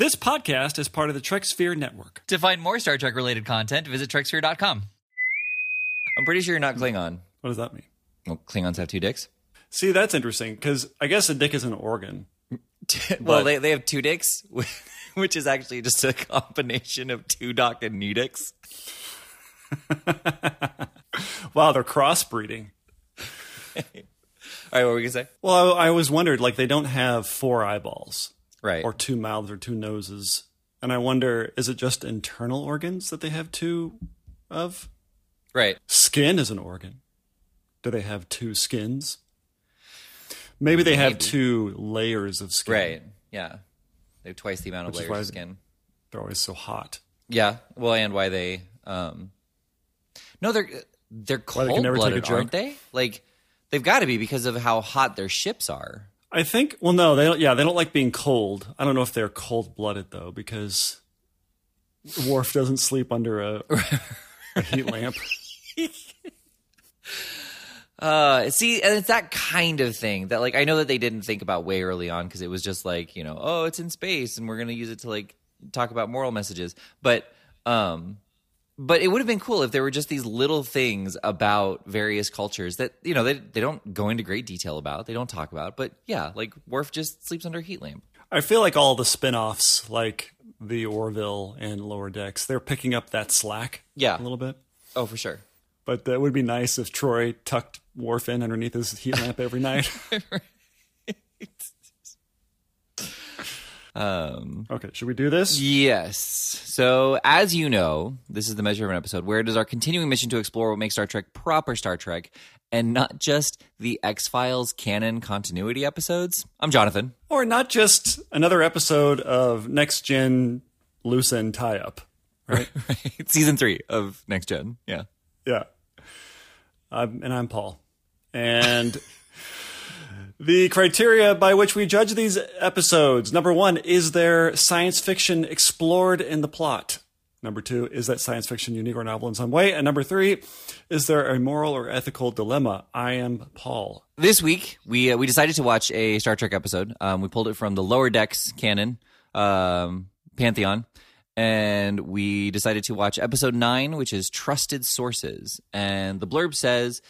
This podcast is part of the Treksphere Network. To find more Star Trek related content, visit TrekSphere.com. I'm pretty sure you're not Klingon. What does that mean? Well, Klingons have two dicks. See, that's interesting because I guess a dick is an organ. well, they, they have two dicks, which is actually just a combination of two doc and knee dicks. Wow, they're crossbreeding. All right, what were we going to say? Well, I, I always wondered like they don't have four eyeballs Right. or two mouths or two noses. And I wonder, is it just internal organs that they have two of? right. Skin is an organ. Do they have two skins? Maybe they have Maybe. two layers of skin. Right. Yeah. They have twice the amount of Which is layers why- of skin. They're always so hot. Yeah. Well, and why they. um No, they're they're Why they can cold never take a blooded, joke? aren't they? Like they've got to be because of how hot their ships are. I think. Well, no, they don't. Yeah, they don't like being cold. I don't know if they're cold blooded though, because Worf doesn't sleep under a, a heat lamp. Uh, see, and it's that kind of thing that, like, I know that they didn't think about way early on because it was just like, you know, oh, it's in space and we're gonna use it to like talk about moral messages. But, um, but it would have been cool if there were just these little things about various cultures that you know they they don't go into great detail about, they don't talk about. But yeah, like Worf just sleeps under a heat lamp. I feel like all the spin-offs, like the Orville and Lower Decks, they're picking up that slack. Yeah. a little bit. Oh, for sure. But that would be nice if Troi tucked Worf in underneath his heat lamp every night. Um, okay, should we do this? Yes. So, as you know, this is the measure of an episode where it is our continuing mission to explore what makes Star Trek proper Star Trek and not just the X Files canon continuity episodes. I'm Jonathan. Or not just another episode of Next Gen Loose End Tie Up. Right? Season three of Next Gen. Yeah. Yeah. I'm, and I'm Paul. And the criteria by which we judge these episodes number one, is there science fiction explored in the plot? Number two, is that science fiction unique or novel in some way? And number three, is there a moral or ethical dilemma? I am Paul. This week, we uh, we decided to watch a Star Trek episode. Um, we pulled it from the Lower Decks canon, um, Pantheon, and we decided to watch episode nine, which is Trusted Sources. And the blurb says,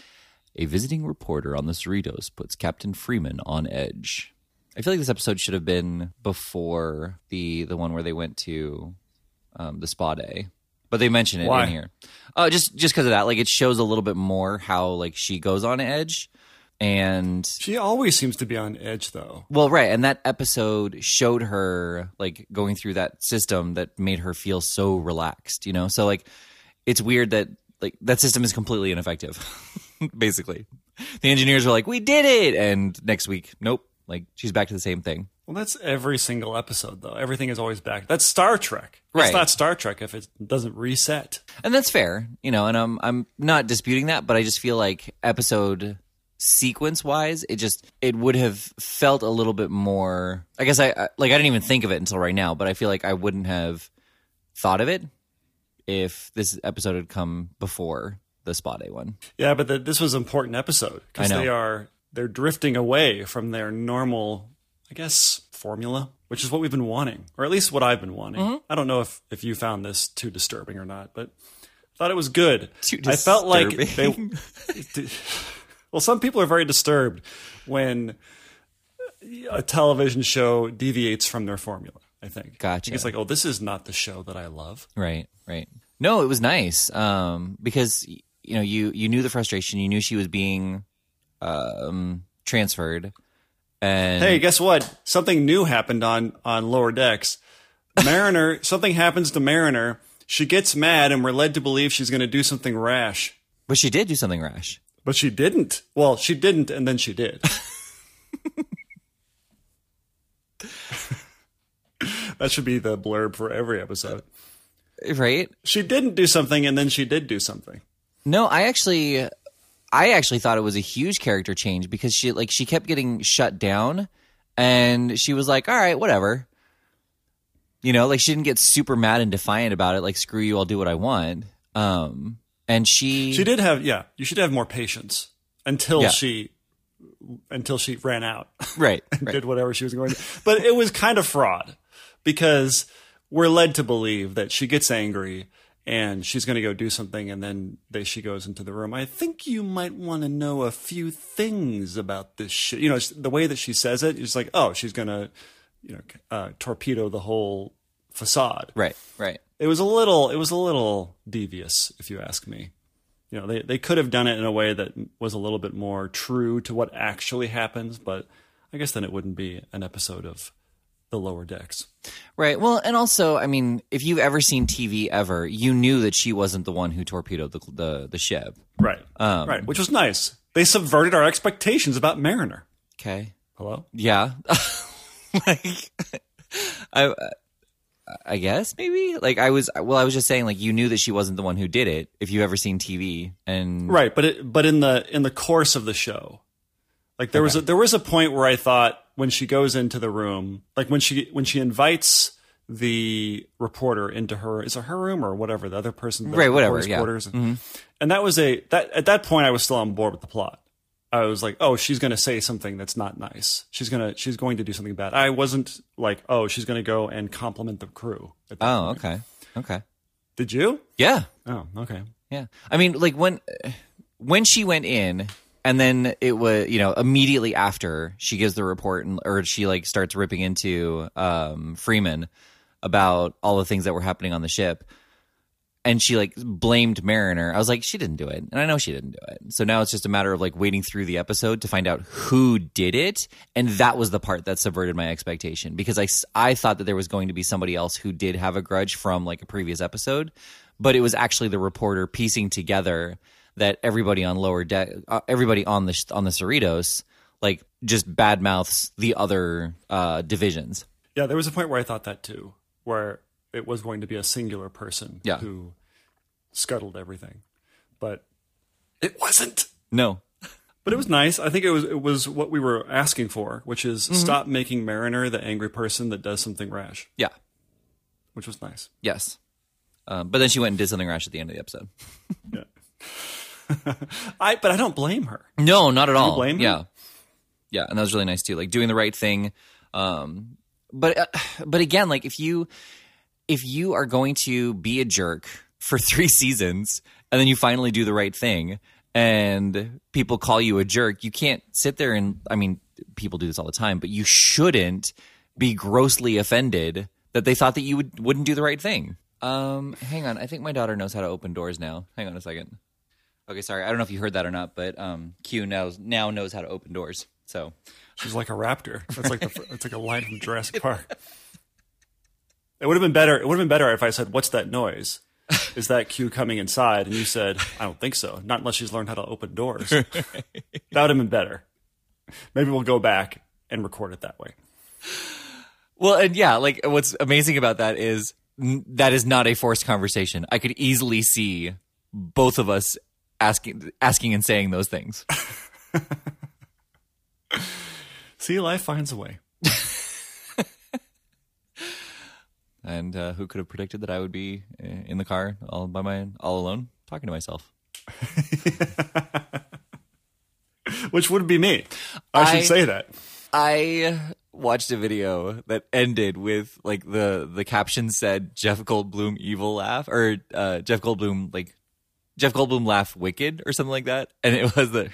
"A visiting reporter on the Cerritos puts Captain Freeman on edge." I feel like this episode should have been before the the one where they went to um, the spa day, but they mention it Why? in here. Uh, just just because of that, like it shows a little bit more how like she goes on edge, and She always seems to be on edge, though. well, right, and that episode showed her like going through that system that made her feel so relaxed, you know. So like, it's weird that like that system is completely ineffective. Basically, the engineers are like, "We did it," and next week, nope, like she's back to the same thing. Well, that's every single episode, though. Everything is always back. That's Star Trek. Right. It's not Star Trek if it doesn't reset. and that's fair, you know. And I'm I'm not disputing that, but I just feel like episode sequence wise, it just it would have felt a little bit more. I guess I I- like I didn't even think of it until right now, but I feel like I wouldn't have thought of it if this episode had come before the spot A one. Yeah, but the, this was an important episode because they are they're drifting away from their normal, I guess, formula, which is what we've been wanting, or at least what I've been wanting. Mm-hmm. I don't know if if you found this too disturbing or not, but I thought it was good. I felt like they. well, some people are very disturbed when a television show deviates from their formula. I think. Gotcha. It's like, oh, this is not the show that I love. Right, right. No, it was nice um, because you know you you knew the frustration, you knew she was being um, transferred, and Hey, guess what? Something new happened on on lower decks. Mariner, something happens to Mariner. She gets mad, and we're led to believe she's going to do something rash, but she did do something rash. but she didn't. Well, she didn't, and then she did. that should be the blurb for every episode. Right? She didn't do something, and then she did do something. No, I actually I actually thought it was a huge character change because she like she kept getting shut down and she was like, "All right, whatever." You know, like she didn't get super mad and defiant about it like, "Screw you, I'll do what I want." Um and she She did have, yeah. You should have more patience until Yeah. she until she ran out. right, and right. did whatever she was going to. But it was kind of fraud. because we're led to believe that she gets angry and she's going to go do something and then they, she goes into the room. I think you might want to know a few things about this shit you know the way that she says it it's like oh she's going to you know uh, torpedo the whole facade. Right, right. it was a little it was a little devious if you ask me. You know they, they could have done it in a way that was a little bit more true to what actually happens but i guess then it wouldn't be an episode of the lower decks Right. Well, and also, I mean, if you've ever seen TV ever, you knew that she wasn't the one who torpedoed the the, the ship. right um, right which was nice they subverted our expectations about mariner Okay. hello Yeah. like, I, I guess maybe. Like, I was. Well, I was just saying, like, you knew that she wasn't the one who did it. If you've ever seen TV, and right but it but in the in the course of the show like there was a there was a point where i thought when she goes into the room like when she when she invites the reporter into her is it her room or whatever the other person the Right, whatever, yeah. quarters mm-hmm. and that was a that at that point i was still on board with the plot. I was like oh she's going to say something that's not nice. She's going to she's going to do something bad. I wasn't like oh she's going to go and compliment the crew at that oh, point. okay, okay, did you? Yeah, oh okay. Yeah. I mean, like when when she went in. And then it was, you know, immediately after she gives the report and or she like starts ripping into um, Freeman about all the things that were happening on the ship. and she like blamed Mariner. I was like, she didn't do it, and I know she didn't do it. So now it's just a matter of like waiting through the episode to find out who did it, and that was the part that subverted my expectation because I I thought that there was going to be somebody else who did have a grudge from like a previous episode, but it was actually the reporter piecing together that everybody on lower deck, uh, everybody on the on the Cerritos, like just badmouths the other uh, divisions. Yeah, there was a point where I thought that too, where it was going to be a singular person Yeah. who scuttled everything, but it wasn't. No, But it was nice. I think it was it was what we were asking for, which is Mm-hmm. stop making Mariner the angry person that does something rash, yeah, which was nice. yes. Um, but then she went and did something rash at the end of the episode. Yeah. I but I don't blame her. No, not at all. blame her? Yeah, yeah, and that was really nice too. Like doing the right thing. Um, but uh, but again, like if you if you are going to be a jerk for three seasons and then you finally do the right thing and people call you a jerk, you can't sit there and I mean, people do this all the time, but you shouldn't be grossly offended that they thought that you would wouldn't do the right thing. Um, hang on, I think my daughter knows how to open doors now. Hang on a second. Okay, sorry. I don't know if you heard that or not, but um, Q now now knows how to open doors. So She's like a raptor. That's like the, it's like a line from Jurassic Park. It would have been better. It would have been better if I said, "What's that noise?" Is that Q coming inside? And you said, "I don't think so. Not unless she's learned how to open doors." that would have been better. Maybe we'll go back and record it that way. Well, and yeah, like what's amazing about that is that is not a forced conversation. I could easily see both of us asking asking and saying those things. See, life finds a way. And uh, who could have predicted that I would be uh, in the car all by my all alone talking to myself? Which would be me. I, I- should say that. I watched a video that ended with like the the caption said Jeff Goldblum evil laugh or uh, Jeff Goldblum like Jeff Goldblum laugh wicked or something like that, and it was the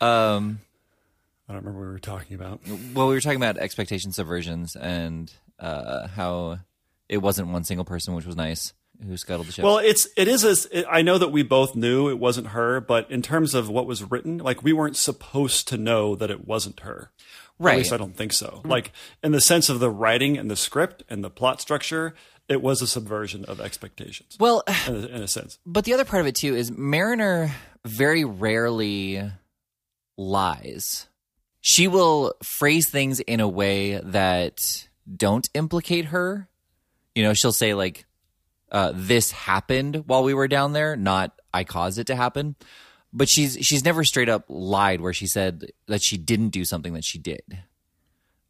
um I don't remember what we were talking about. well we were talking about expectation subversions and uh how it wasn't one single person which was nice who scuttled the ship. Well, it's it is. As, it, I know that we both knew it wasn't her, but in terms of what was written, like we weren't supposed to know that it wasn't her. Right. At least I don't think so. Like in the sense of the writing and the script and the plot structure, it was a subversion of expectations. well, in a, in a sense. But the other part of it too is Mariner very rarely lies. She will phrase things in a way that don't implicate her. You know, she'll say like uh, this happened while we were down there, not I caused it to happen. But she's she's never straight up lied where she said that she didn't do something that she did.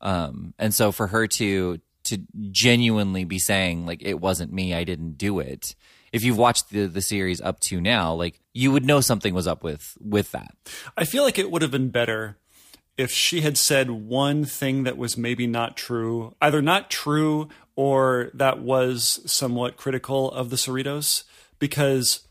Um, and so for her to to genuinely be saying like it wasn't me, I didn't do it. If you've watched the the series up to now, like you would know something was up with with that. I feel like it would have been better if she had said one thing that was maybe not true, either not true or that was somewhat critical of the Cerritos, because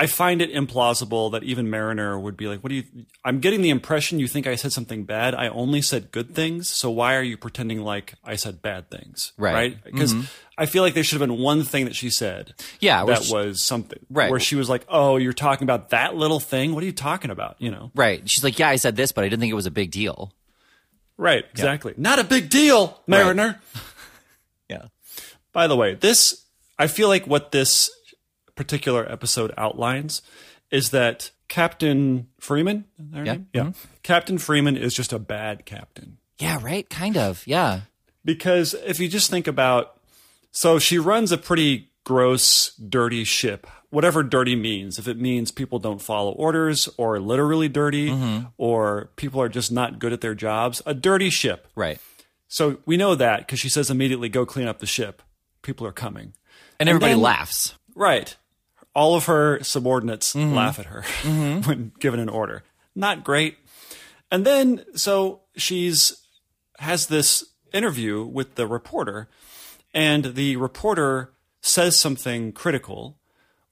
I find it implausible that even Mariner would be like, "What do you?" I'm getting the impression you think I said something bad. I only said good things, so why are you pretending like I said bad things? Right. Because mm-hmm. I feel like there should have been one thing that she said. Yeah, that she- was something. Right. Where she was like, "Oh, you're talking about that little thing. What are you talking about?" You know. Right. She's like, yeah, I said this, but I didn't think it was a big deal. Right. Exactly. Not a big deal, Mariner. Yeah. By the way, this I feel like what this particular episode outlines is that Captain Freeman, is that her Yeah. name? Mm-hmm. yeah, Captain Freeman is just a bad captain Yeah, right? Kind of. Yeah. because if you just think about, so she runs a pretty gross, dirty ship. Whatever dirty means, if it means people don't follow orders, or literally dirty, mm-hmm. or people are just not good at their jobs, a dirty ship. Right. So we know that because she says immediately, "Go clean up the ship. People are coming." And everybody then- laughs. Right. All of her subordinates mm-hmm. laugh at her mm-hmm. when given an order. Not great. And then so she's has this interview with the reporter and the reporter says something critical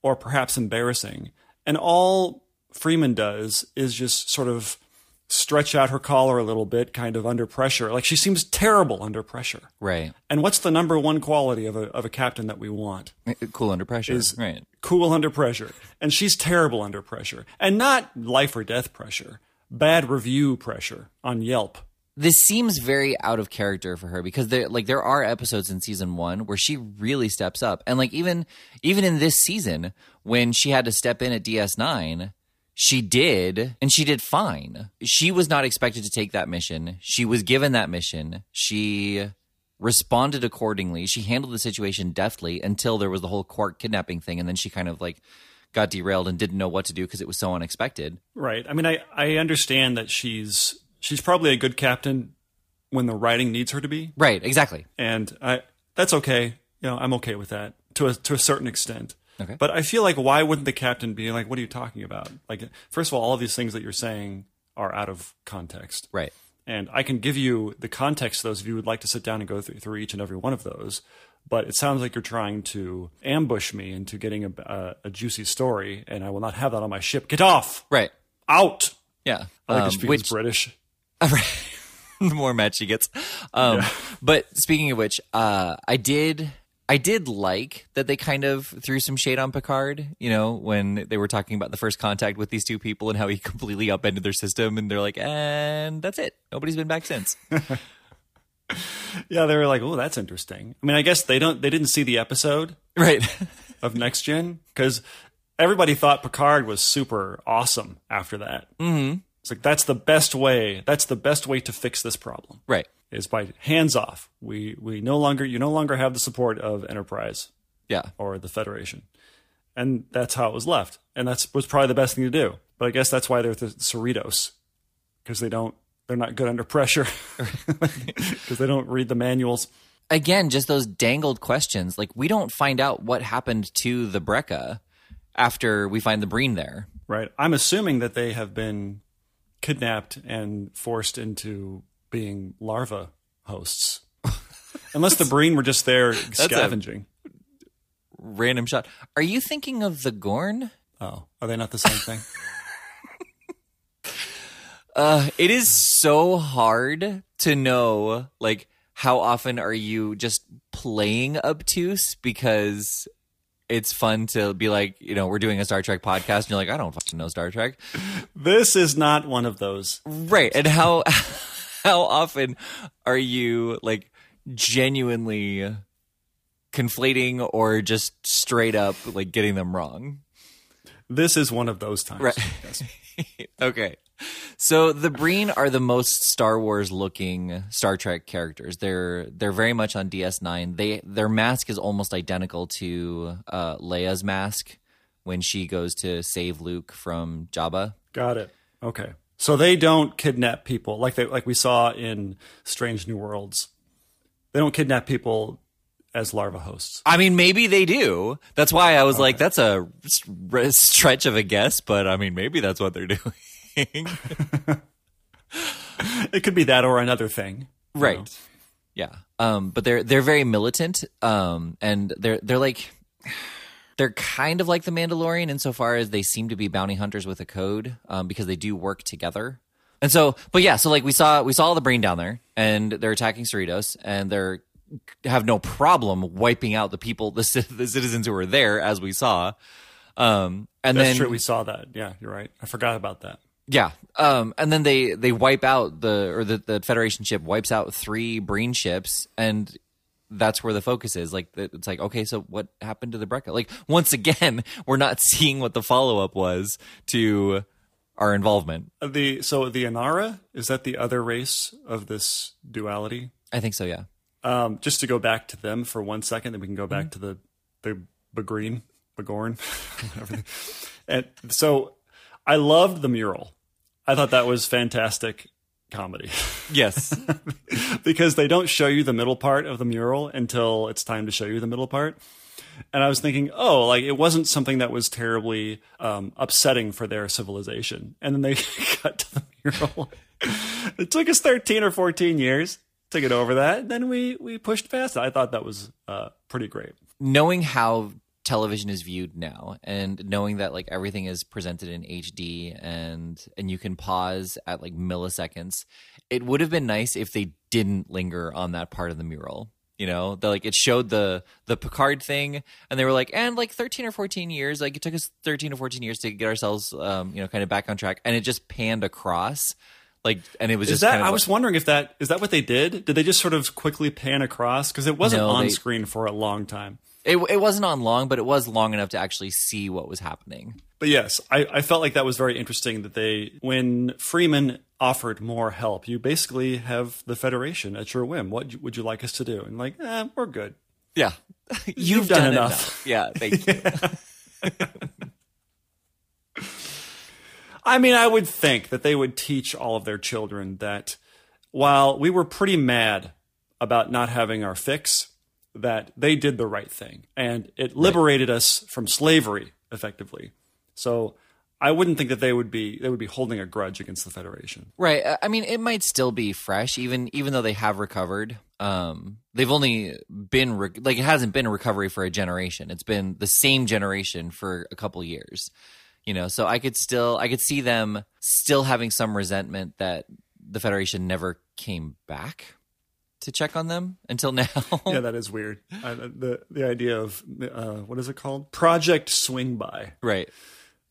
or perhaps embarrassing and all Freeman does is just sort of stretch out her collar a little bit kind of under pressure. Like she seems terrible under pressure. Right. And what's the number one quality of a of a captain that we want? Eh, cool under pressure. right. cool under pressure. And she's terrible under pressure. And not life or death pressure, bad review pressure on Yelp. This seems very out of character for her because there like there are episodes in season 1 where she really steps up. And like even even in this season when she had to step in at DS9, she did and she did fine. She was not expected to take that mission. She was given that mission. She responded accordingly. She handled the situation deftly until there was the whole Quark kidnapping thing and then she kind of like got derailed and didn't know what to do because it was so unexpected. Right. I mean, I, I understand that she's she's probably a good captain when the writing needs her to be, Right, exactly. and I that's okay. You know, I'm okay with that to a to a certain extent. Okay. But I feel like why wouldn't the captain be like, "What are you talking about?" Like, first of all, all of these things that you're saying are out of context. Right. And I can give you the context of those if you would like to sit down and go through, through each and every one of those. But it sounds like you're trying to ambush me into getting a, a, a juicy story, and I will not have that on my ship. Get off! Right. Out! Yeah. I like Um, speak which British. the more mad she gets. Um, But speaking of which, uh, I did I did like that they kind of threw some shade on Picard. You know, when they were talking about the first contact with these two people and how he completely upended their system, and they're like, and that's it. Nobody's been back since. Yeah, they were like, "Oh, that's interesting." I mean, I guess they don't they didn't see the episode right. of Next Gen because everybody thought Picard was super awesome after that. Mm-hmm. It's like that's the best way. That's the best way to fix this problem. right. is by hands off. We we no longer you no longer have the support of Enterprise Yeah. or the Federation, and that's how it was left. And that's was probably the best thing to do. But I guess that's why they're the Cerritos because they don't they're not good under pressure because they don't read the manuals. Again, just those dangled questions. Like we don't find out what happened to the Brekka after we find the Breen there. Right. I'm assuming that they have been kidnapped and forced into being larva hosts. Unless the Breen were just there scavenging. Random shot. Are you thinking of the Gorn? oh, are they not the same thing? Uh, it is so hard to know, like, how often are you just playing obtuse because it's fun to be like, you know, we're doing a Star Trek podcast, and you're like, I don't fucking know Star Trek, this is not one of those. right? And how how often are you like genuinely conflating or just straight up like getting them wrong? This is one of those times. Right. Yes. okay. So the Breen are the most Star Wars looking Star Trek characters. They're they're very much on DS9. They their mask is almost identical to uh, Leia's mask when she goes to save Luke from Jabba. Got it. Okay. So they don't kidnap people like they like we saw in Strange New Worlds. They don't kidnap people as larva hosts. I mean, maybe they do. That's why I was like, that's a stretch of a guess, but I mean, maybe that's what they're doing. It could be that or another thing. you right. know. Yeah. Um, but they're they're very militant. Um, and they're they're like they're kind of like the Mandalorian insofar as they seem to be bounty hunters with a code, um, because they do work together. And so, but yeah, so like we saw we saw the Breen down there, and they're attacking Cerritos, and they're have no problem wiping out the people, the, the citizens who were there, as we saw. Um, and That's then true. We saw that. Yeah, you're right. I forgot about that. Yeah. Um, and then they they wipe out the or the, the Federation ship wipes out three Breen ships, and that's where the focus is. Like it's like okay, so what happened to the Brekka? Like once again, we're not seeing what the follow up was to our involvement. Uh, The so the Ornara is that the other race of this duality? I think so. Yeah. Um, just to go back to them for one second, then we can go back Mm-hmm. to the the Bagreen, Bagorn, whatever. and so I loved the mural. I thought that was fantastic comedy Yes. because they don't show you the middle part of the mural until it's time to show you the middle part. And I was thinking, oh, like it wasn't something that was terribly um, upsetting for their civilization. And then they cut to the mural. it took us 13 or 14 years to get over that. And then we, we pushed past it. I thought that was uh, pretty great. knowing how television is viewed now and knowing that like everything is presented in HD and and you can pause at like milliseconds it would have been nice if they didn't linger on that part of the mural you know the, like it showed the the Picard thing and they were like and like 13 or 14 years like it took us 13 or 14 years to get ourselves um you know kind of back on track and it just panned across like and it was Is just that, kind of I was wondering if that, is that what they did? Did they just sort of quickly pan across? Because it wasn't No, on they- screen for a long time. It, it wasn't on long but it was long enough to actually see what was happening But yes, I, I felt like that was very interesting that they, when Freeman offered more help, you basically have the Federation at your whim. What would you like us to do? And like, eh, we're good. Yeah. You've done enough. Yeah, thank you. I mean, I would think that they would teach all of their children that while we were pretty mad about not having our fix, that they did the right thing and it liberated us from slavery effectively. So I wouldn't think that they would be they would be holding a grudge against the Federation. right. I- I mean, it might still be fresh, even even though they have recovered. Um, they've only been re- like it hasn't been a recovery for a generation. It's been the same generation for a couple years. You know, so I could still I could see them still having some resentment that the Federation never came back to check on them until now. Yeah, that is weird. I, the the idea of uh, what is it called? Project Swing By. right.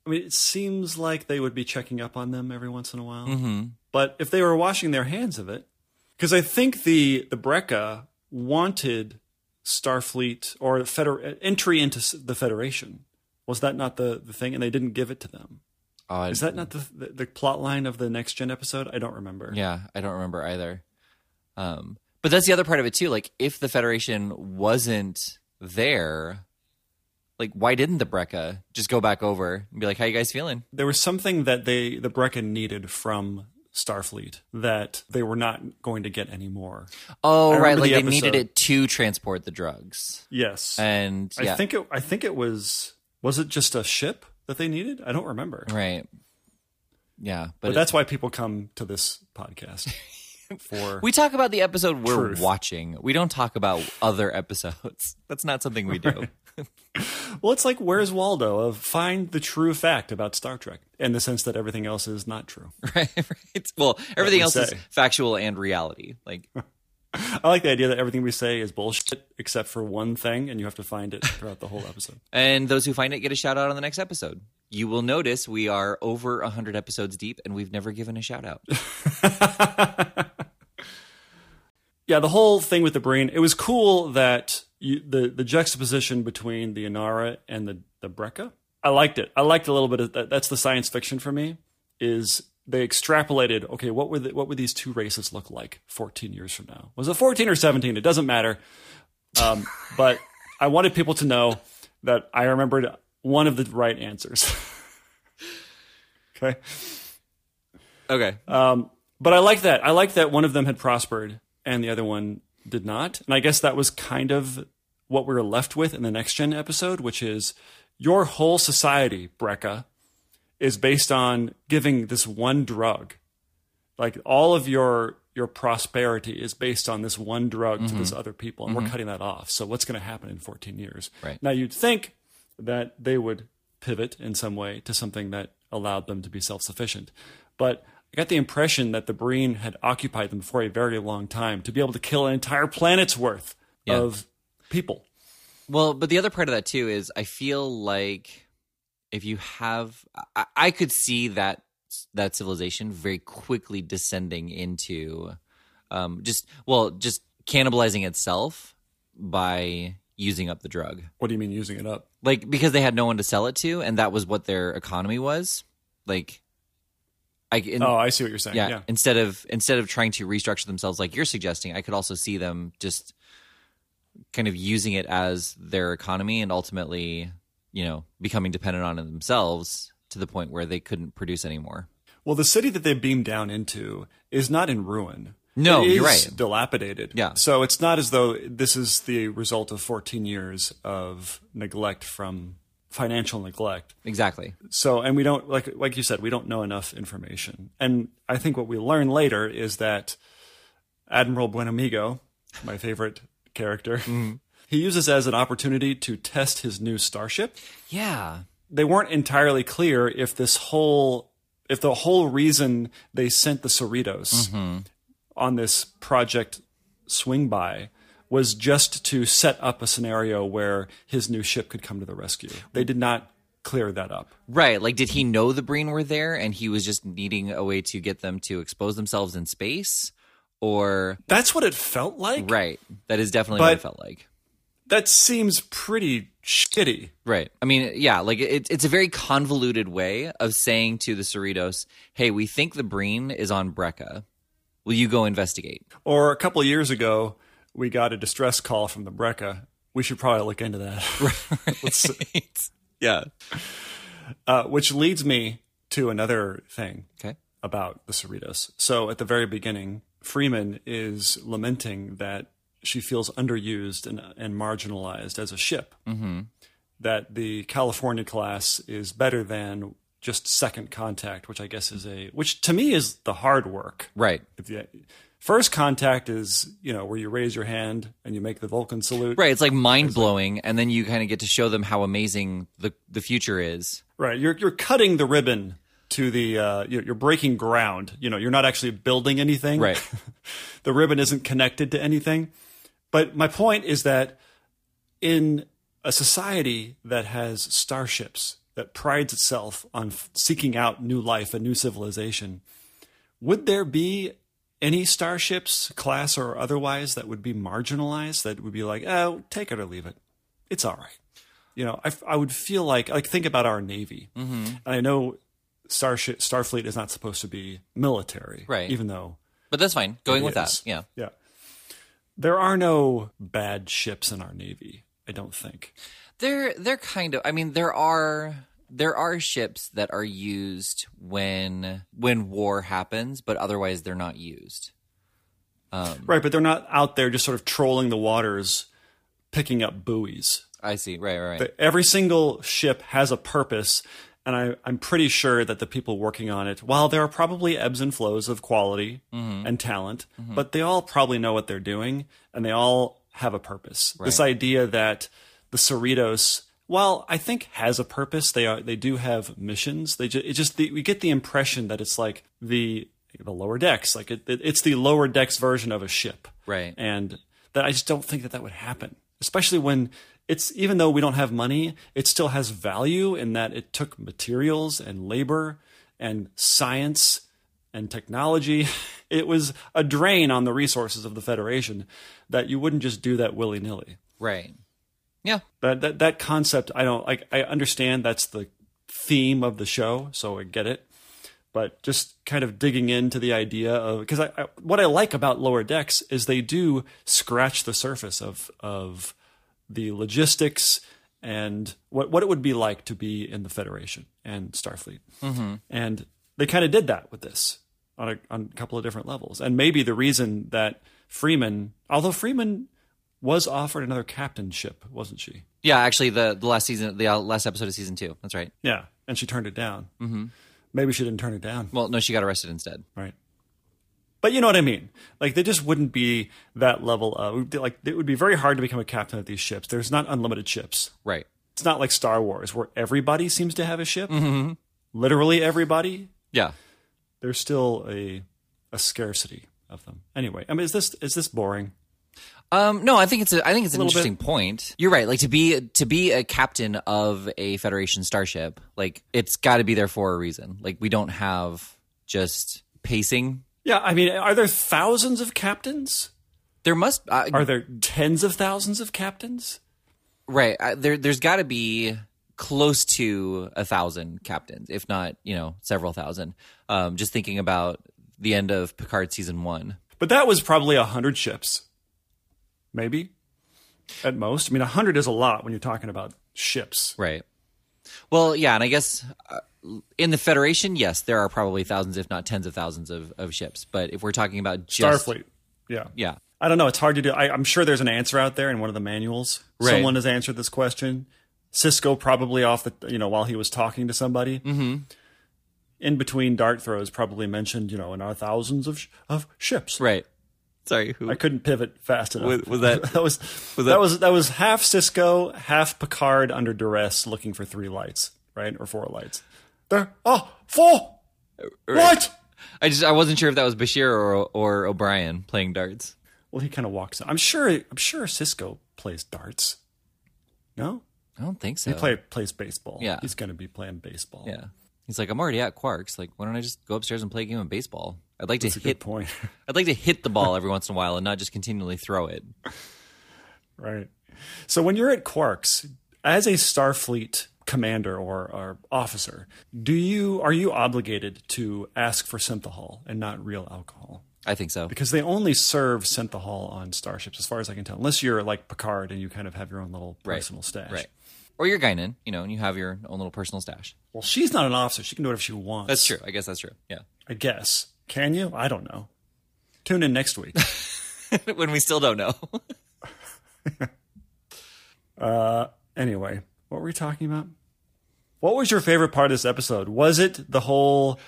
I mean, it seems like they would be checking up on them every once in a while. Mm-hmm. But if they were washing their hands of it, because I think the the Brekka wanted Starfleet or Feder- entry into the Federation. Was that not the, the thing? And they didn't give it to them. Oh, I- Is that not the, the the plot line of the next gen episode? I don't remember. Yeah, I don't remember either. Um, but that's the other part of it too. Like, if the Federation wasn't there, like, why didn't the Brekka just go back over and be like, "How you guys feeling?" There was something that they the Brekka needed from Starfleet that they were not going to get anymore. Oh, right. Like the they needed it to transport the drugs, Yes. and yeah, I think it. I think it was. Was it just a ship that they needed? I don't remember. right. Yeah, but, But that's why people come to this podcast for. we talk about the episode we're Truth. watching. We don't talk about other episodes. That's not something we do. well, it's like Where's Waldo of find the true fact about Star Trek, in the sense that everything else is not true. right, right. Well, everything we else is factual and reality. Like, I like the idea that everything we say is bullshit except for one thing, and you have to find it throughout the whole episode. And those who find it get a shout out on the next episode. You will notice we are over 100 episodes deep and we've never given a shout out. Yeah, the whole thing with the Breen, it was cool that you, the the juxtaposition between the Ornara and the the Brekka. I liked it. I liked a little bit of that. That's the science fiction for me. Is they extrapolated? Okay, what were the, what would these two races look like 14 years from now? Was it 14 or 17? It doesn't matter. Um, but I wanted people to know that I remembered one of the right answers. okay. Okay. Um, but I like that. I like that one of them had prospered and the other one did not. And I guess that was kind of what we're left with in the next gen episode, which is your whole society, Brekka, is based on giving this one drug. Like all of your your prosperity is based on this one drug to this mm-hmm. other people, and mm-hmm. we're cutting that off. So what's going to happen in 14 years? Right. Now you'd think that they would pivot in some way to something that allowed them to be self-sufficient, but I got the impression that the Breen had occupied them for a very long time to be able to kill an entire planet's worth Yeah. of people. Well, but the other part of that too is I feel like if you have, I, I could see that that civilization very quickly descending into um, just well, just cannibalizing itself by using up the drug. What do you mean using it up? Like because they had no one to sell it to, and that was what their economy was. Like, I in, Oh, I see what you're saying. yeah, yeah. instead of instead of trying to restructure themselves like you're suggesting i could also see them just kind of using it as their economy and ultimately you know becoming dependent on it themselves to the point where they couldn't produce anymore Well, the city that they beamed down into is not in ruin. No, It you're right. Dilapidated. Yeah. So it's not as though this is the result of 14 years of neglect from financial neglect. exactly. So, and we don't like like you said, we don't know enough information. And I think what we learn later is that Admiral Buenamigo, my favorite character, mm-hmm. he uses as an opportunity to test his new starship. Yeah. They weren't entirely clear if this whole if the whole reason they sent the Cerritos mm-hmm. on this project swing by was just to set up a scenario where his new ship could come to the rescue. They did not clear that up. right like did he know the breen were there and he was just needing a way to get them to expose themselves in space or That's what it felt like. right that is definitely what it felt like That seems pretty shitty. Right. I mean, yeah, like it, it's a very convoluted way of saying to the Cerritos, "Hey, we think the Breen is on Brekka. Will you go investigate?" Or a couple of years ago, we got a distress call from the Brekka. We should probably look into that. Let's- yeah. uh, which leads me to another thing. Okay. about the Cerritos. So at the very beginning, Freeman is lamenting that she feels underused and, and marginalized as a ship. Mm-hmm. That the California class is better than just second contact, which I guess is a which to me is the hard work. Right. You, first contact is you know where you raise your hand and you make the Vulcan salute. Right. It's like mind blowing, and then you kind of get to show them how amazing the the future is. Right. You're you're cutting the ribbon to the uh, you're, you're breaking ground. You know, you're not actually building anything. Right. the ribbon isn't connected to anything. But my point is that in a society that has starships that prides itself on f- seeking out new life and new civilization, would there be any starships, class or otherwise, that would be marginalized? That would be like, oh, take it or leave it. It's all right. You know, I, I would feel like like think about our navy, mm-hmm. and I know Starship Starfleet is not supposed to be military, Right. Even though But that's fine. Going It with that. Yeah. yeah. There are no bad ships in our navy, I don't think. They're they're kind of. I mean, there are there are ships that are used when when war happens, but otherwise they're not used. Um, right, but they're not out there just sort of trolling the waters, picking up buoys. I see. Right. Right. right. Every single ship has a purpose, and I, I'm pretty sure that the people working on it, while there are probably ebbs and flows of quality mm-hmm. and talent, mm-hmm. but they all probably know what they're doing, and they all have a purpose. This idea that the Cerritos, while I think has a purpose, they are they do have missions. They just, it just the, we get the impression that it's like the the lower decks, like it, it, it's the lower decks version of a ship Right. and that I just don't think that that would happen, especially when it's even though we don't have money, it still has value in that it took materials and labor and science and technology. It was a drain on the resources of the Federation that you wouldn't just do that willy nilly. right. Yeah. That, that that concept, I don't like. I understand that's the theme of the show, so I get it. But just kind of digging into the idea of because I, I, what I like about Lower Decks is they do scratch the surface of of the logistics and what what it would be like to be in the Federation and Starfleet, mm-hmm. and they kind of did that with this on a on a couple of different levels. And maybe the reason that Freeman, although Freeman was offered another captainship, wasn't she? Yeah, actually, the the last season, the uh, last episode of season two. That's right. Yeah, and she turned it down. Mm-hmm. Maybe she didn't turn it down, Well, no, she got arrested instead. right? But you know what I mean. Like they just wouldn't be that level of like it would be very hard to become a captain of these ships. There's not unlimited ships. Right. It's not like Star Wars where everybody seems to have a ship. Literally everybody. Yeah. There's still a a scarcity of them. Anyway, I mean, is this is this boring? Um, no, I think it's a, I think it's an interesting point. You're right. Like to be to be a captain of a Federation starship, like it's got to be there for a reason. Like we don't have just pacing. Yeah, I mean, are there thousands of captains? There must uh, Are there tens of thousands of captains? right. Uh, there there's got to be close to a thousand captains, if not you know several thousand. Um, just thinking about the end of Picard season one. But that was probably a hundred ships, maybe at most. I mean, a hundred is a lot when you're talking about ships. Right. Well, yeah, and I guess uh, in the Federation, yes, there are probably thousands, if not tens of thousands, of, of ships. But if we're talking about just Starfleet. Yeah. yeah, I don't know. It's hard to do. I, I'm sure there's an answer out there in one of the manuals. Right. Someone has answered this question. Sisko probably off the you know while he was talking to somebody. Mm-hmm. In between dart throws, probably mentioned you know in our thousands of sh- of ships. right. Sorry, who? I couldn't pivot fast enough. Was- was that- that was, was that, that- was that was half Sisko, half Picard under duress, looking for three lights, right, or four lights. There, oh, four. Uh, what? I just I wasn't sure if that was Bashir or or O'Brien playing darts. Well, he kind of walks. I'm sure. I'm sure Sisko plays darts. No, I don't think so. he play, plays baseball. Yeah. he's going to be playing baseball. yeah, he's like I'm already at Quarks. Like, why don't I just go upstairs and play a game of baseball? I'd like That's to hit. point. I'd like to hit the ball every once in a while and not just continually throw it. right. So when you're at Quarks, as a Starfleet commander or, or officer, do you are you obligated to ask for synthahol and not real alcohol? I think so. because they only serve synthahol on starships, as far as I can tell. Unless you're like Picard and you kind of have your own little Right. personal stash. Right. Or you're Guinan, you know, and you have your own little personal stash. Well, she's not an officer; she can do whatever she wants. That's true. I guess that's true. Yeah. I guess. Can you? I don't know. Tune in next week. when we still don't know. Uh, anyway, what were we talking about? What was your favorite part of this episode? Was it the whole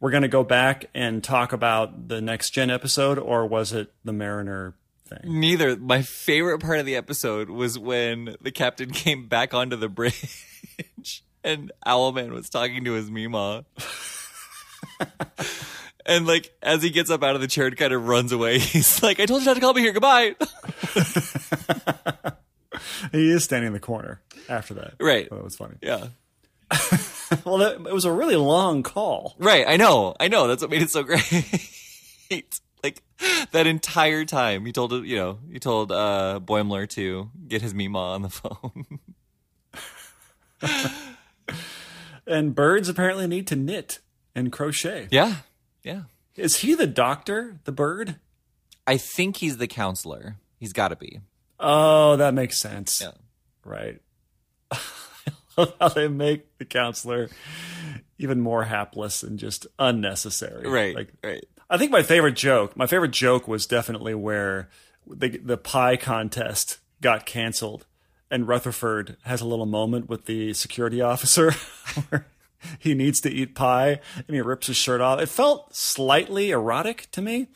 we're going to go back and talk about the next gen episode, or was it the Mariner thing? Neither. My favorite part of the episode was when the captain came back onto the bridge and Owlman was talking to his Mima. And like as he gets up out of the chair and kind of runs away, he's like, I told you not to call me here, goodbye. He is standing in the corner after that. Right. That was funny. yeah. Well, that, it was a really long call. Right, I know. I know. That's what made it so great. like that entire time he told you know, he told uh Boimler to get his Mima on the phone. And birds apparently need to knit and crochet. yeah. Yeah. Is he the doctor, the bird? I think he's the counselor. He's got to be. Oh, that makes sense. Yeah. Right. I love how they make the counselor even more hapless and just unnecessary. Right. Like, right. I think my favorite joke, my favorite joke was definitely where the the pie contest got canceled and Rutherford has a little moment with the security officer he needs to eat pie and he rips his shirt off. It felt slightly erotic to me.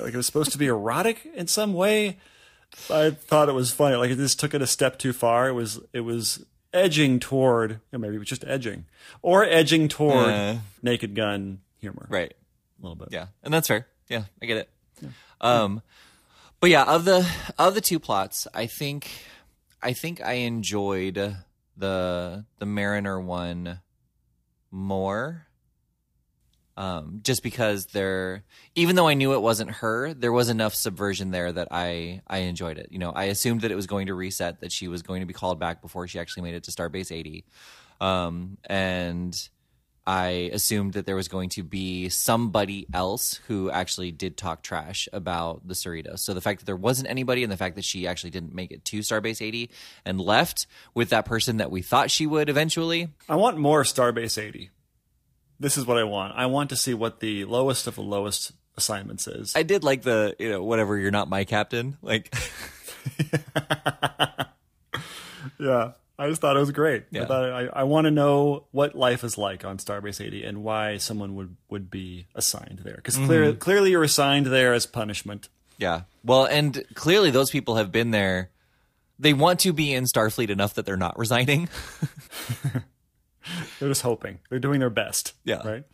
Like it was supposed to be erotic in some way. I thought it was funny. Like it just took it a step too far. It was it was edging toward or maybe it was just edging. Or edging toward Uh. naked gun humor. Right. A little bit. Yeah. And that's fair. Yeah, I get it. Um but yeah, of the of the two plots, I think I think I enjoyed the the Mariner one more. Um, just because there, even though I knew it wasn't her, there was enough subversion there that I I enjoyed it. You know, I assumed that it was going to reset, that she was going to be called back before she actually made it to Starbase eighty, um, and I assumed that there was going to be somebody else who actually did talk trash about the Cerritos. So the fact that there wasn't anybody, and the fact that she actually didn't make it to Starbase eighty and left with that person that we thought she would eventually, I want more Starbase 80. This is what I want. I want to see what the lowest of the lowest assignments is. I did like the you know whatever you're not my captain like Yeah, I just thought it was great. Yeah. I thought I, I want to know what life is like on Starbase 80 and why someone would would be assigned there because clear, mm-hmm. clearly you're assigned there as punishment. Yeah. Well, and clearly those people have been there. They want to be in Starfleet enough that they're not resigning. They're just hoping. They're doing their best. Yeah. right.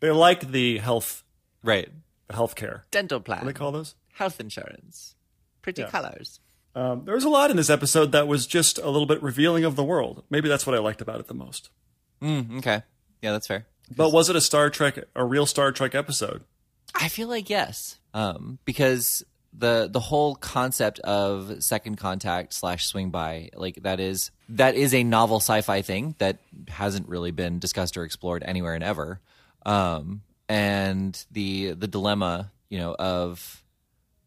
They like the health right. health care. Dental plan. What do plan. they call those? Health insurance. Pretty colors. Um, there was a lot in this episode that was just a little bit revealing of the world. Maybe that's what I liked about it the most. Mm, okay. Yeah, that's fair. But was it a Star Trek, a real Star Trek episode? I feel like yes, um, because the the whole concept of second contact slash swing by like that is that is a novel sci-fi thing that hasn't really been discussed or explored anywhere and ever, um, and the the dilemma you know of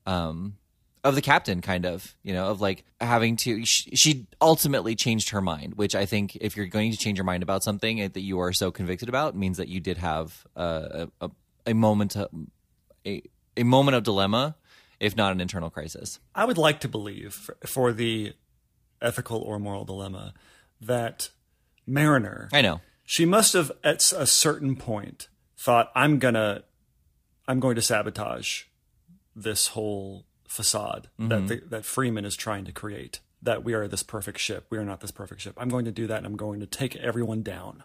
um, of the captain kind of you know of like having to she, she ultimately changed her mind which i think if you're going to change your mind about something that you are so convicted about means that you did have a a, a moment a, a moment of dilemma if not an internal crisis. I would like to believe for, for the ethical or moral dilemma that Mariner i know. she must have at a certain point thought i'm gonna i'm going to sabotage this whole facade that the, that freeman is trying to create that we are this perfect ship we are not this perfect ship. I'm going to do that and i'm going to take everyone down.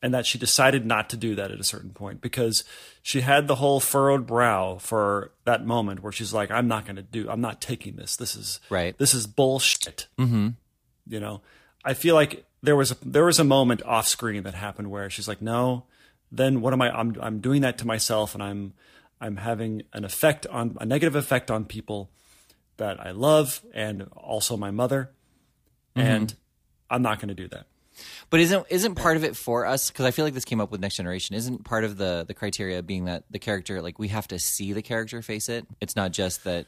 And that she decided not to do that at a certain point because she had the whole furrowed brow for that moment where she's like i'm not going to do i'm not taking this. This is Right. this is bullshit. Mm-hmm. you know i feel like there was a there was a moment off screen that happened where she's like no then what am i i'm i'm doing that to myself and i'm i'm having an effect on a negative effect on people that i love and also my mother mm-hmm. and i'm not going to do that but isn't isn't part of it for us because i feel like this came up with next generation isn't part of the the criteria being that the character like we have to see the character face it it's not just that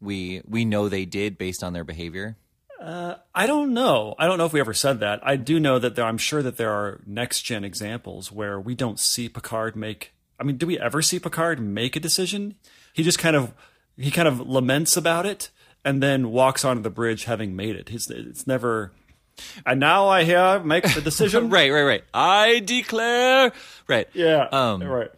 we we know they did based on their behavior uh, I don't know. I don't know if we ever said that. I do know that there, I'm sure that there are next gen examples where we don't see Picard make. I mean, do we ever see Picard make a decision? He just kind of he kind of laments about it and then walks onto the bridge having made it. It's, it's never. And now I here make the decision. right right right i declare right Yeah. Um, right.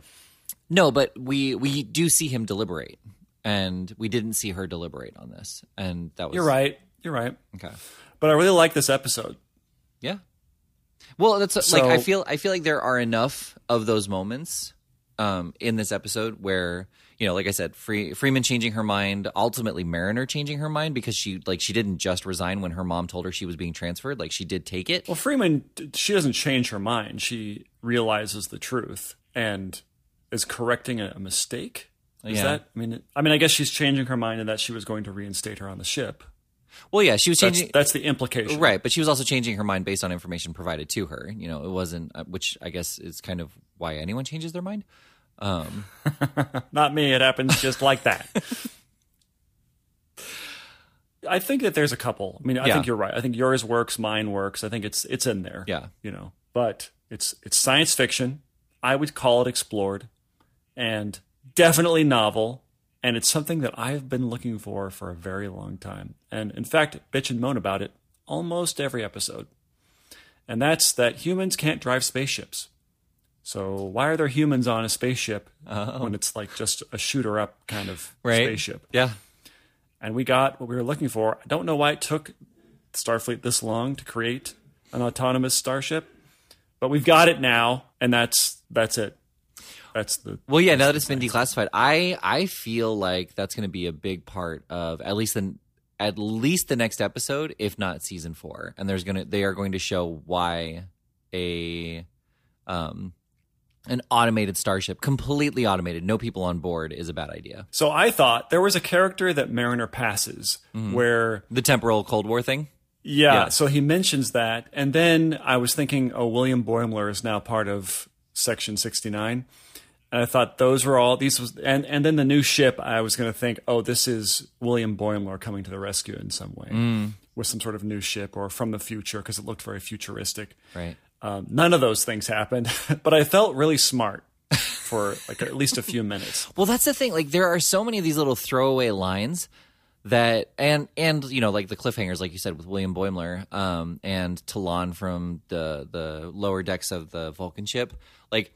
No, but we we do see him deliberate, and we didn't see her deliberate on this, and that was You're right. You're right. Okay, But I really like this episode. yeah. Well, that's like I feel I feel like there are enough of those moments um, in this episode where you know, like I said, Free, Freeman changing her mind, ultimately Mariner changing her mind because she like she didn't just resign when her mom told her she was being transferred, like she did take it. Well, Freeman, she doesn't change her mind. She realizes the truth and is correcting a, mistake. Is Yeah. that? I mean, I mean, I guess she's changing her mind in that she was going to reinstate her on the ship. Well, yeah, she was That's changing. that's the implication, Right, but she was also changing her mind based on information provided to her. You know, it wasn't, uh, which I guess is kind of why anyone changes their mind. Um, Not me. It happens just like that. I think that there's a couple. I mean, I Yeah. think you're right. I think yours works, mine works. I think it's it's in there. Yeah. you know, but it's it's science fiction. I would call it explored, and definitely novel. And it's something that I've been looking for for a very long time. And in fact, bitch and moan about it almost every episode. And that's that humans can't drive spaceships. So why are there humans on a spaceship when it's like just a shooter up kind of right? spaceship? Yeah. And we got what we were looking for. I don't know why it took Starfleet this long to create an autonomous starship, but we've got it now, and that's that's it. That's the Well, yeah. Now that it's been declassified, I I feel like that's going to be a big part of at least the at least the next episode, if not season four. And there's gonna they are going to show why a um an automated starship, completely automated, no people on board, is a bad idea. So I thought there was a character that Mariner passes mm-hmm. where The temporal Cold War thing. Yeah, Yeah. so he mentions that, and then I was thinking, oh, William Boimler is now part of Section sixty nine, and I thought those were all these was, and and then the new ship. I was going to think, oh, this is William Boimler coming to the rescue in some way mm. with some sort of new ship or from the future because it looked very futuristic. Right. Um, none of those things happened, but I felt really smart for like at least a few minutes. Well, that's the thing. Like, there are so many of these little throwaway lines that and and you know like the cliffhangers like you said with William Boimler um and T'Lyn from the the lower decks of the Vulcan ship like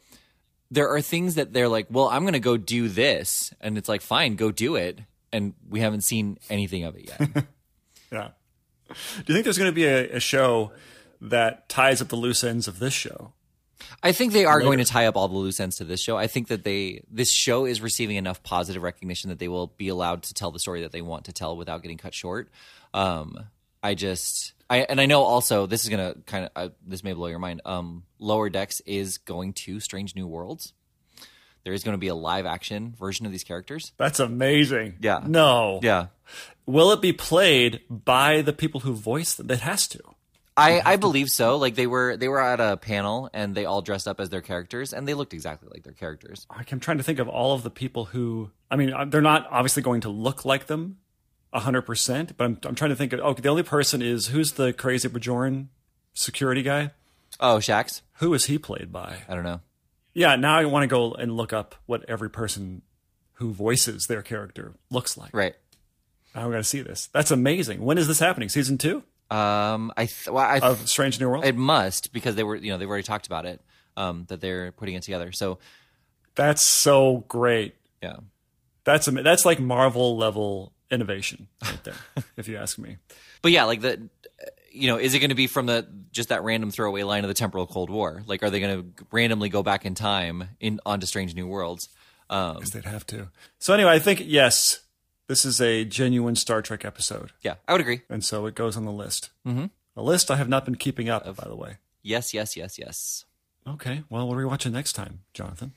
there are things that they're like well I'm going to go do this and it's like fine go do it and we haven't seen anything of it yet Yeah. Do you think there's going to be a, a show that ties up the loose ends of this show? I think they are going to tie up all the loose ends to this show. I think that they this show is receiving enough positive recognition that they will be allowed to tell the story that they want to tell without getting cut short. Um, I just I and I know also this is gonna kind of uh, this may blow your mind. Um, Lower Decks is going to Strange New Worlds. There is going to be a live action version of these characters. That's amazing. Yeah. No. Yeah, Will it be played by the people who voiced it? It has to. I, I believe so. Like they were they were at a panel and they all dressed up as their characters and they looked exactly like their characters. I'm trying to think of all of the people who. I mean, uh, they're not obviously going to look like them, hundred percent. But I'm I'm trying to think of. Okay, the only person is who's the crazy Bajoran security guy. Oh, Shax? Who is he played by? I don't know. Yeah, now I want to go and look up what every person who voices their character looks like. Right. I'm going to see this. That's amazing. When is this happening? Season two Um, I th- well, I of Strange New World. It must because they were, you know, they've already talked about it. Um, that they're putting it together. So That's so great. yeah, That's that's like Marvel level innovation right there, if you ask me. but yeah, like the, you know, is it going to be from the just that random throwaway line of the temporal Cold War? Like, are they going to randomly go back in time in onto Strange New Worlds? Um, They'd have to. So anyway, I think yes, this is a genuine Star Trek episode, yeah, I would agree. and so it goes on the list. Mm-hmm. A list I have not been keeping up, by the way. Yes, yes, yes, yes. Okay, well, what are we watching next time, Jonathan?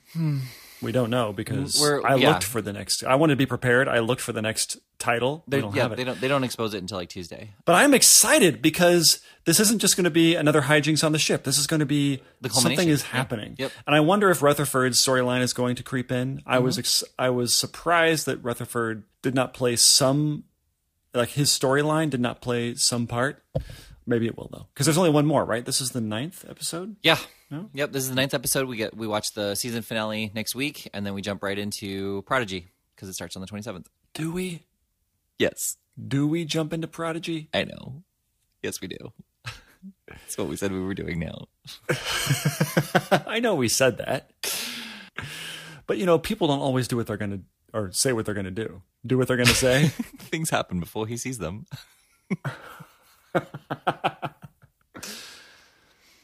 We don't know because Hmm. We're- I yeah. looked for the next. I wanted to be prepared. I looked for the next title. They, don't yeah, have it. they don't they don't expose it until like Tuesday. But I'm excited because this isn't just going to be another hijinks on the ship. This is going to be something is happening. Yep. And I wonder if Rutherford's storyline is going to creep in. I was Mm-hmm. ex- I was surprised that Rutherford did not play some like his storyline did not play some part. Maybe it will though, because there's only one more, right? This is the ninth episode. Yeah. Yep. This is the ninth episode. We get we watch the season finale next week, and then we jump right into Prodigy because it starts on the twenty seventh. Do we? Yes, Do we jump into Prodigy? I know. Yes, we do. That's what we said we were doing now. I know we said that, but you know, people don't always do what they're going to or say what they're going to do. Do what they're going to say. Things happen before he sees them.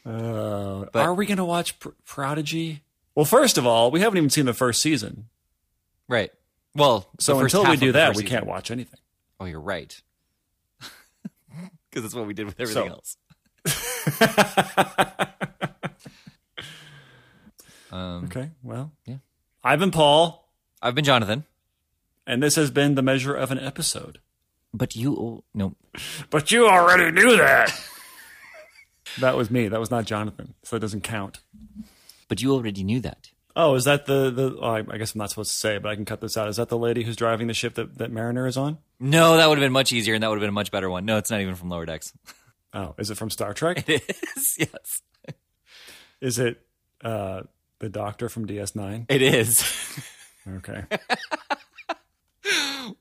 Uh, are we going to watch Pr- Prodigy? Well, first of all, we haven't even seen the first season, Right. Well, so until we do that, we season. can't watch anything. Oh, you're right. Because that's what we did with everything So- else. um, Okay, well, Yeah. I've been Paul, I've been Jonathan, and this has been the measure of an episode. But you no. But you already knew that. that was me. That was not Jonathan, so it doesn't count. But you already knew that. Oh, is that the the? Oh, I, I guess I'm not supposed to say, but I can cut this out. Is that the lady who's driving the ship that that Mariner is on? No, that would have been much easier, and that would have been a much better one. No, it's not even from Lower Decks. Oh, is it from Star Trek? It is. Yes, is it uh, the Doctor from DS9? it is. Okay.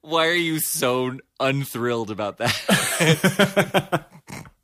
Why are you so unthrilled about that?